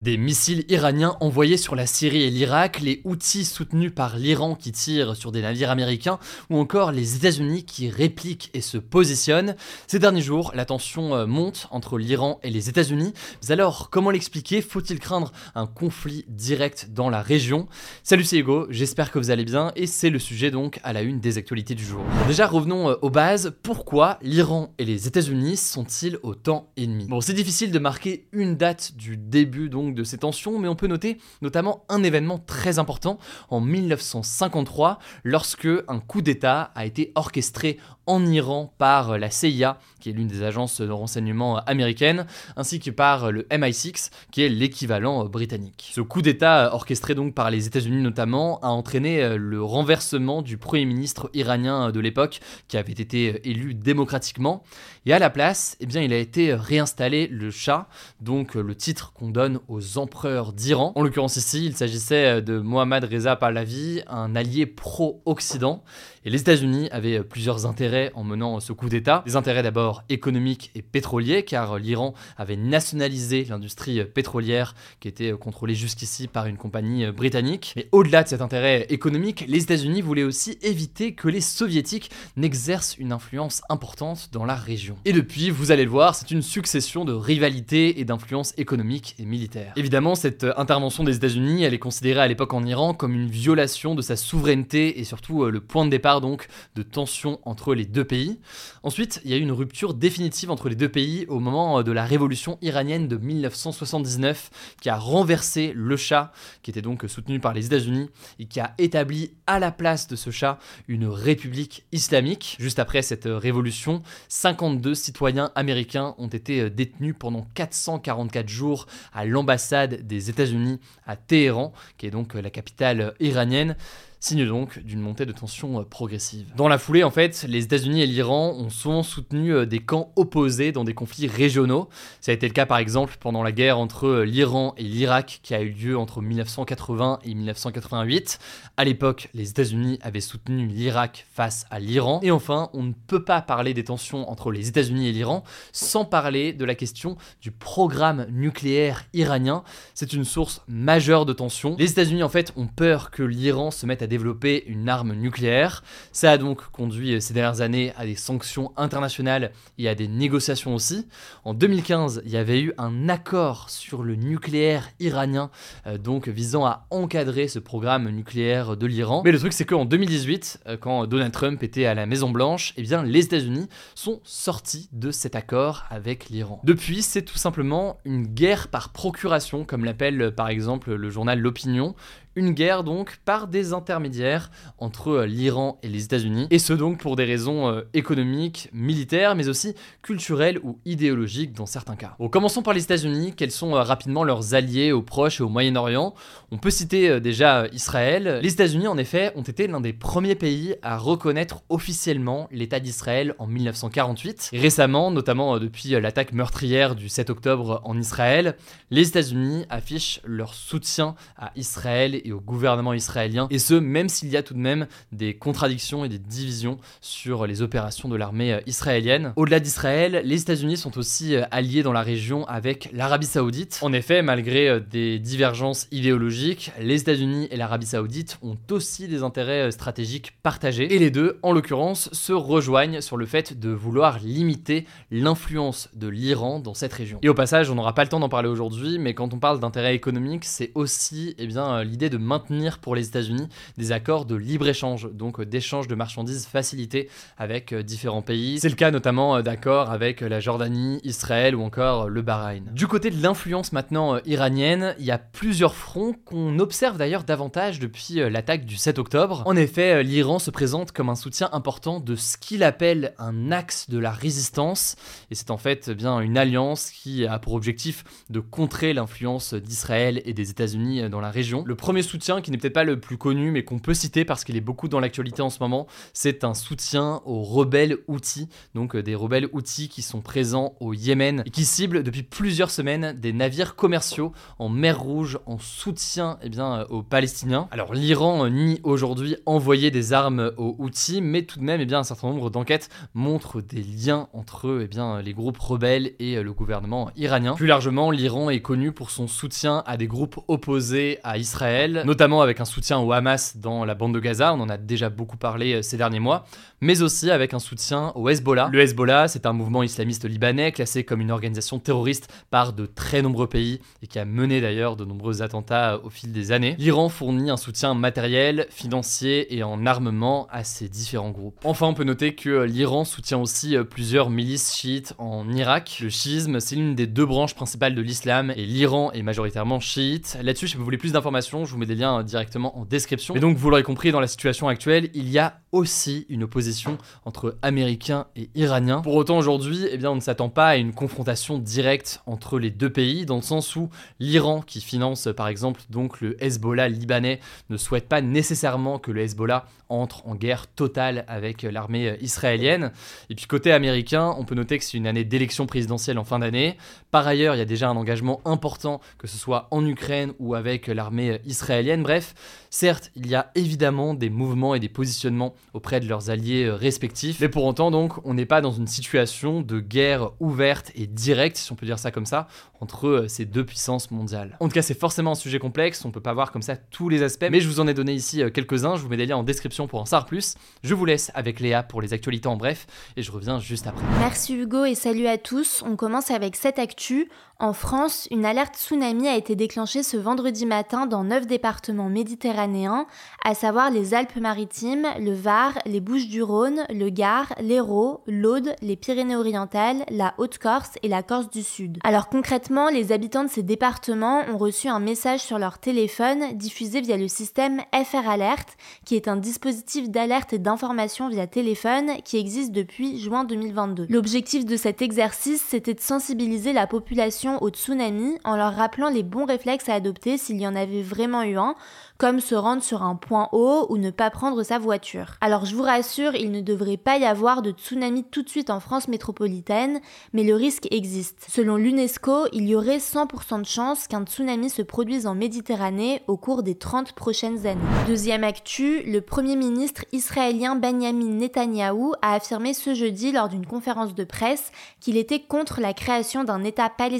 Des missiles iraniens envoyés sur la Syrie et l'Irak, les outils soutenus par l'Iran qui tirent sur des navires américains, ou encore les États-Unis qui répliquent et se positionnent. Ces derniers jours, la tension euh, monte entre l'Iran et les États-Unis. Mais alors, comment l'expliquer? Faut-il craindre un conflit direct dans la région? Salut, c'est Hugo, j'espère que vous allez bien, et c'est le sujet donc à la une des actualités du jour. Déjà, revenons euh, aux bases. Pourquoi l'Iran et les États-Unis sont-ils autant ennemis? Bon, c'est difficile de marquer une date du début donc de ces tensions, mais on peut noter notamment un événement très important en 1953, lorsque un coup d'État a été orchestré en Iran par la CIA, qui est l'une des agences de renseignement américaines, ainsi que par le MI6, qui est l'équivalent britannique. Ce coup d'État, orchestré donc par les États-Unis notamment, a entraîné le renversement du Premier ministre iranien de l'époque, qui avait été élu démocratiquement, et à la place, eh bien, il a été réinstallé le Shah, donc le titre qu'on donne aux empereurs d'Iran. En l'occurrence ici, il s'agissait de Mohammad Reza Pahlavi, un allié pro-Occident, et les États-Unis avaient plusieurs intérêts en menant ce coup d'État. Des intérêts d'abord économiques et pétroliers, car l'Iran avait nationalisé l'industrie pétrolière qui était contrôlée jusqu'ici par une compagnie britannique. Mais au-delà de cet intérêt économique, les États-Unis voulaient aussi éviter que les soviétiques n'exercent une influence importante dans la région. Et depuis, vous allez le voir, c'est une succession de rivalités et d'influences économiques et militaires. Évidemment, cette intervention des États-Unis, elle est considérée à l'époque en Iran comme une violation de sa souveraineté et surtout le point de départ donc de tensions entre les deux pays. Ensuite, il y a eu une rupture définitive entre les deux pays au moment de la révolution iranienne de 1979 qui a renversé le Shah, qui était donc soutenu par les États-Unis et qui a établi à la place de ce Shah une république islamique. Juste après cette révolution, 52 citoyens américains ont été détenus pendant 444 jours à l'ambassade des États-Unis à Téhéran, qui est donc la capitale iranienne signe donc d'une montée de tension progressive. Dans la foulée, en fait, les États-Unis et l'Iran ont souvent soutenu des camps opposés dans des conflits régionaux. Ça a été le cas par exemple pendant la guerre entre l'Iran et l'Irak qui a eu lieu entre 1980 et 1988. À l'époque, les États-Unis avaient soutenu l'Irak face à l'Iran. Et enfin, on ne peut pas parler des tensions entre les États-Unis et l'Iran sans parler de la question du programme nucléaire iranien. C'est une source majeure de tensions. Les États-Unis en fait ont peur que l'Iran se mette à développer une arme nucléaire. Ça a donc conduit ces dernières années à des sanctions internationales et à des négociations aussi. En 2015, il y avait eu un accord sur le nucléaire iranien, euh, donc visant à encadrer ce programme nucléaire de l'Iran. Mais le truc, c'est qu'en 2018, euh, quand Donald Trump était à la Maison Blanche, eh bien, les États-Unis sont sortis de cet accord avec l'Iran. Depuis, c'est tout simplement une guerre par procuration, comme l'appelle par exemple le journal L'Opinion, une guerre donc par des intermédiaires entre l'Iran et les États-Unis, et ce donc pour des raisons économiques, militaires, mais aussi culturelles ou idéologiques dans certains cas. Commençons par les États-Unis, quels sont rapidement leurs alliés au Proche et au Moyen-Orient? On peut citer déjà Israël. Les États-Unis en effet ont été l'un des premiers pays à reconnaître officiellement l'État d'Israël en 1948. Et récemment, notamment depuis l'attaque meurtrière du 7 octobre en Israël, les États-Unis affichent leur soutien à Israël au gouvernement israélien, et ce, même s'il y a tout de même des contradictions et des divisions sur les opérations de l'armée israélienne. Au-delà d'Israël, les États-Unis sont aussi alliés dans la région avec l'Arabie saoudite. En effet, malgré des divergences idéologiques, les États-Unis et l'Arabie saoudite ont aussi des intérêts stratégiques partagés, et les deux, en l'occurrence, se rejoignent sur le fait de vouloir limiter l'influence de l'Iran dans cette région. Et au passage, on n'aura pas le temps d'en parler aujourd'hui, mais quand on parle d'intérêts économiques, c'est aussi eh l'idée de maintenir pour les États-Unis des accords de libre-échange, donc d'échange de marchandises facilités avec différents pays. C'est le cas notamment d'accords avec la Jordanie, Israël ou encore le Bahreïn. Du côté de l'influence maintenant iranienne, il y a plusieurs fronts qu'on observe d'ailleurs davantage depuis l'attaque du 7 octobre. En effet, l'Iran se présente comme un soutien important de ce qu'il appelle un axe de la résistance, et c'est en fait bien une alliance qui a pour objectif de contrer l'influence d'Israël et des États-Unis dans la région. Le premier soutien, qui n'est peut-être pas le plus connu, mais qu'on peut citer parce qu'il est beaucoup dans l'actualité en ce moment, c'est un soutien aux rebelles outils, donc des rebelles outils qui sont présents au Yémen et qui ciblent depuis plusieurs semaines des navires commerciaux en mer Rouge en soutien eh bien, aux Palestiniens. Alors l'Iran nie aujourd'hui envoyer des armes aux outils, mais tout de même eh bien, un certain nombre d'enquêtes montrent des liens entre eh bien, les groupes rebelles et le gouvernement iranien. Plus largement, l'Iran est connu pour son soutien à des groupes opposés à Israël, notamment avec un soutien au Hamas dans la bande de Gaza, on en a déjà beaucoup parlé euh, ces derniers mois, mais aussi avec un soutien au Hezbollah. Le Hezbollah, c'est un mouvement islamiste libanais classé comme une organisation terroriste par de très nombreux pays et qui a mené d'ailleurs de nombreux attentats au fil des années. L'Iran fournit un soutien matériel, financier et en armement à ces différents groupes. Enfin, on peut noter que euh, l'Iran soutient aussi euh, plusieurs milices chiites en Irak. Le chiisme, c'est l'une des deux branches principales de l'islam et l'Iran est majoritairement chiite. Là-dessus, si vous voulez plus d'informations, je vous mets des liens directement en description. Et donc, vous l'aurez compris, dans la situation actuelle, il y a aussi une opposition entre Américains et Iraniens. Pour autant, aujourd'hui, eh bien, on ne s'attend pas à une confrontation directe entre les deux pays, dans le sens où l'Iran, qui finance par exemple donc le Hezbollah libanais, ne souhaite pas nécessairement que le Hezbollah entre en guerre totale avec l'armée israélienne. Et puis côté américain, on peut noter que c'est une année d'élection présidentielle en fin d'année. Par ailleurs, il y a déjà un engagement important, que ce soit en Ukraine ou avec l'armée Bref, certes, il y a évidemment des mouvements et des positionnements auprès de leurs alliés respectifs, mais pour autant donc, on n'est pas dans une situation de guerre ouverte et directe, si on peut dire ça comme ça, entre ces deux puissances mondiales. En tout cas, c'est forcément un sujet complexe, on peut pas voir comme ça tous les aspects, mais je vous en ai donné ici quelques-uns, je vous mets des liens en description pour en savoir plus. Je vous laisse avec Léa pour les actualités en bref et je reviens juste après. Merci Hugo et salut à tous. On commence avec cette actu. En France, une alerte tsunami a été déclenchée ce vendredi matin dans neuf départements méditerranéens, à savoir les Alpes-Maritimes, le Var, les Bouches-du-Rhône, le Gard, l'Hérault, l'Aude, les Pyrénées-Orientales, la Haute-Corse et la Corse du Sud. Alors concrètement, les habitants de ces départements ont reçu un message sur leur téléphone diffusé via le système FR Alert, qui est un dispositif d'alerte et d'information via téléphone qui existe depuis juin 2022. L'objectif de cet exercice, c'était de sensibiliser la population au tsunami en leur rappelant les bons réflexes à adopter s'il y en avait vraiment eu un, comme se rendre sur un point haut ou ne pas prendre sa voiture. Alors je vous rassure, il ne devrait pas y avoir de tsunami tout de suite en France métropolitaine, mais le risque existe. Selon l'UNESCO, il y aurait 100% de chances qu'un tsunami se produise en Méditerranée au cours des 30 prochaines années. Deuxième actu, le Premier ministre israélien Benjamin Netanyahou a affirmé ce jeudi lors d'une conférence de presse qu'il était contre la création d'un État palestinien,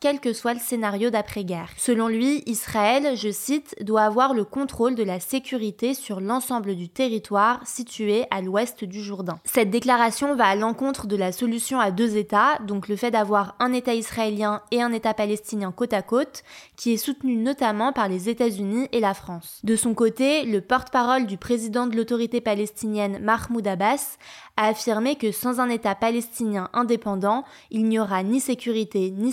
quel que soit le scénario d'après-guerre. Selon lui, Israël, je cite, doit avoir le contrôle de la sécurité sur l'ensemble du territoire situé à l'ouest du Jourdain. Cette déclaration va à l'encontre de la solution à deux États, donc le fait d'avoir un État israélien et un État palestinien côte à côte, qui est soutenu notamment par les États-Unis et la France. De son côté, le porte-parole du président de l'autorité palestinienne Mahmoud Abbas a affirmé que sans un État palestinien indépendant, il n'y aura ni sécurité ni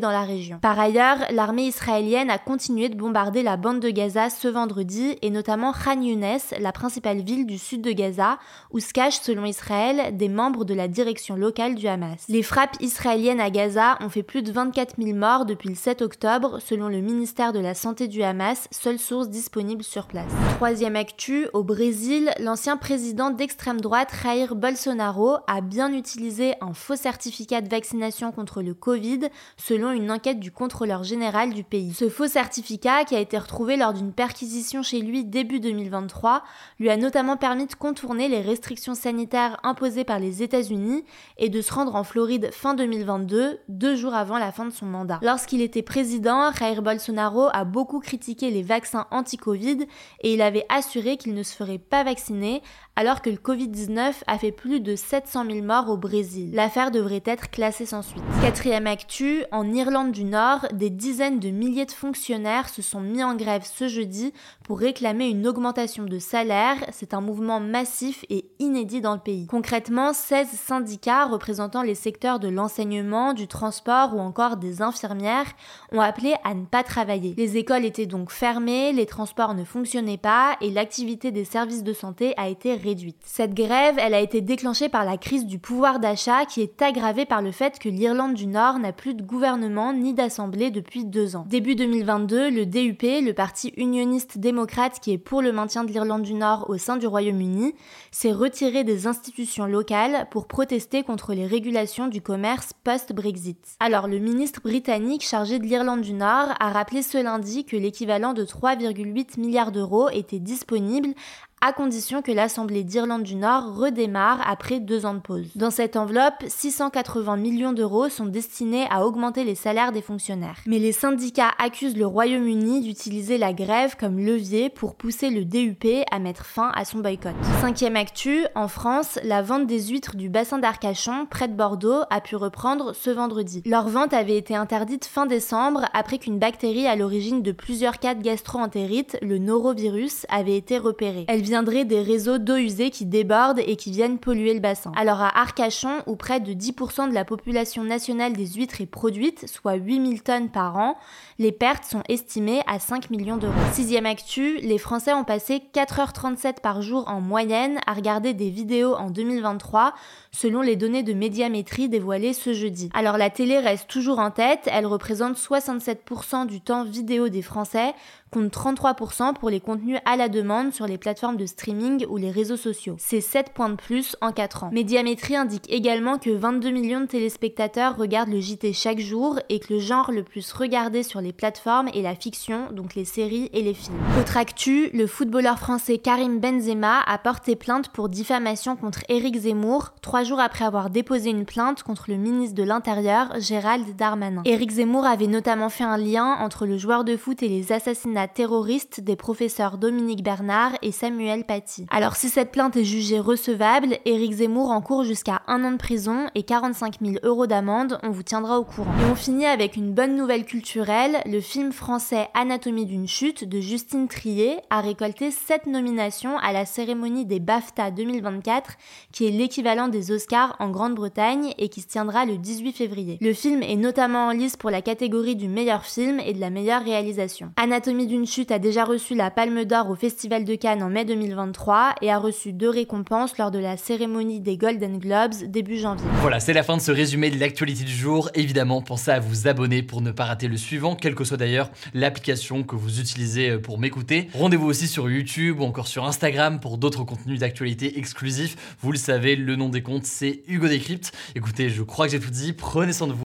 dans la région. Par ailleurs, l'armée israélienne a continué de bombarder la bande de Gaza ce vendredi et notamment Khan Younes, la principale ville du sud de Gaza, où se cachent selon Israël des membres de la direction locale du Hamas. Les frappes israéliennes à Gaza ont fait plus de 24 000 morts depuis le 7 octobre selon le ministère de la Santé du Hamas, seule source disponible sur place. Troisième actu, au Brésil, l'ancien président d'extrême droite Jair Bolsonaro a bien utilisé un faux certificat de vaccination contre le Covid selon une enquête du contrôleur général du pays. Ce faux certificat qui a été retrouvé lors d'une perquisition chez lui début 2023 lui a notamment permis de contourner les restrictions sanitaires imposées par les États-Unis et de se rendre en Floride fin 2022, deux jours avant la fin de son mandat. Lorsqu'il était président, Jair Bolsonaro a beaucoup critiqué les vaccins anti-Covid et il avait assuré qu'il ne se ferait pas vacciner alors que le Covid-19 a fait plus de 700 000 morts au Brésil. L'affaire devrait être classée sans suite. Quatrième actu, en Irlande du Nord, des dizaines de milliers de fonctionnaires se sont mis en grève ce jeudi pour réclamer une augmentation de salaire. C'est un mouvement massif et inédit dans le pays. Concrètement, 16 syndicats représentant les secteurs de l'enseignement, du transport ou encore des infirmières ont appelé à ne pas travailler. Les écoles étaient donc fermées, les transports ne fonctionnaient pas et l'activité des services de santé a été réduite. Cette grève, elle a été déclenchée par la crise du pouvoir d'achat qui est aggravée par le fait que l'Irlande du Nord n'a plus de gouvernement ni d'assemblée depuis deux ans. Début 2022, le DUP, le parti unioniste démocrate qui est pour le maintien de l'Irlande du Nord au sein du Royaume-Uni, s'est retiré des institutions locales pour protester contre les régulations du commerce post-Brexit. Alors le ministre britannique chargé de l'Irlande du Nord a rappelé ce lundi que l'équivalent de 3,8 milliards d'euros était disponible à condition que l'Assemblée d'Irlande du Nord redémarre après deux ans de pause. Dans cette enveloppe, 680 millions d'euros sont destinés à augmenter les salaires des fonctionnaires. Mais les syndicats accusent le Royaume-Uni d'utiliser la grève comme levier pour pousser le DUP à mettre fin à son boycott. Cinquième actu, en France, la vente des huîtres du bassin d'Arcachon, près de Bordeaux, a pu reprendre ce vendredi. Leur vente avait été interdite fin décembre après qu'une bactérie à l'origine de plusieurs cas de gastro-entérite, le norovirus, avait été repérée viendrait des réseaux d'eau usée qui débordent et qui viennent polluer le bassin. Alors à Arcachon, où près de 10% de la population nationale des huîtres est produite, soit 8000 tonnes par an, les pertes sont estimées à 5 millions d'euros. Sixième actu, les Français ont passé 4h37 par jour en moyenne à regarder des vidéos en 2023, selon les données de médiamétrie dévoilées ce jeudi. Alors la télé reste toujours en tête, elle représente 67% du temps vidéo des Français, compte 33% pour les contenus à la demande sur les plateformes de streaming ou les réseaux sociaux. C'est 7 points de plus en 4 ans. Médiamétrie indique également que 22 millions de téléspectateurs regardent le JT chaque jour et que le genre le plus regardé sur les plateformes est la fiction, donc les séries et les films. Autre actu, le footballeur français Karim Benzema a porté plainte pour diffamation contre Éric Zemmour, trois jours après avoir déposé une plainte contre le ministre de l'Intérieur, Gérald Darmanin. Éric Zemmour avait notamment fait un lien entre le joueur de foot et les assassinats terroriste des professeurs Dominique Bernard et Samuel Paty. Alors si cette plainte est jugée recevable, Éric Zemmour encourt jusqu'à un an de prison et 45 000 euros d'amende, on vous tiendra au courant. Et on finit avec une bonne nouvelle culturelle, le film français Anatomie d'une chute de Justine Trier a récolté 7 nominations à la cérémonie des BAFTA 2024, qui est l'équivalent des Oscars en Grande-Bretagne et qui se tiendra le 18 février. Le film est notamment en lice pour la catégorie du meilleur film et de la meilleure réalisation. Anatomie d'une chute a déjà reçu la Palme d'Or au Festival de Cannes en mai 2023 et a reçu deux récompenses lors de la cérémonie des Golden Globes début janvier. Voilà, c'est la fin de ce résumé de l'actualité du jour. Évidemment, pensez à vous abonner pour ne pas rater le suivant, quelle que soit d'ailleurs l'application que vous utilisez euh, pour m'écouter. Rendez-vous aussi sur YouTube ou encore sur Instagram pour d'autres contenus d'actualité exclusifs. Vous le savez, le nom des comptes, c'est Hugo Décrypte. Écoutez, je crois que j'ai tout dit. Prenez soin de vous.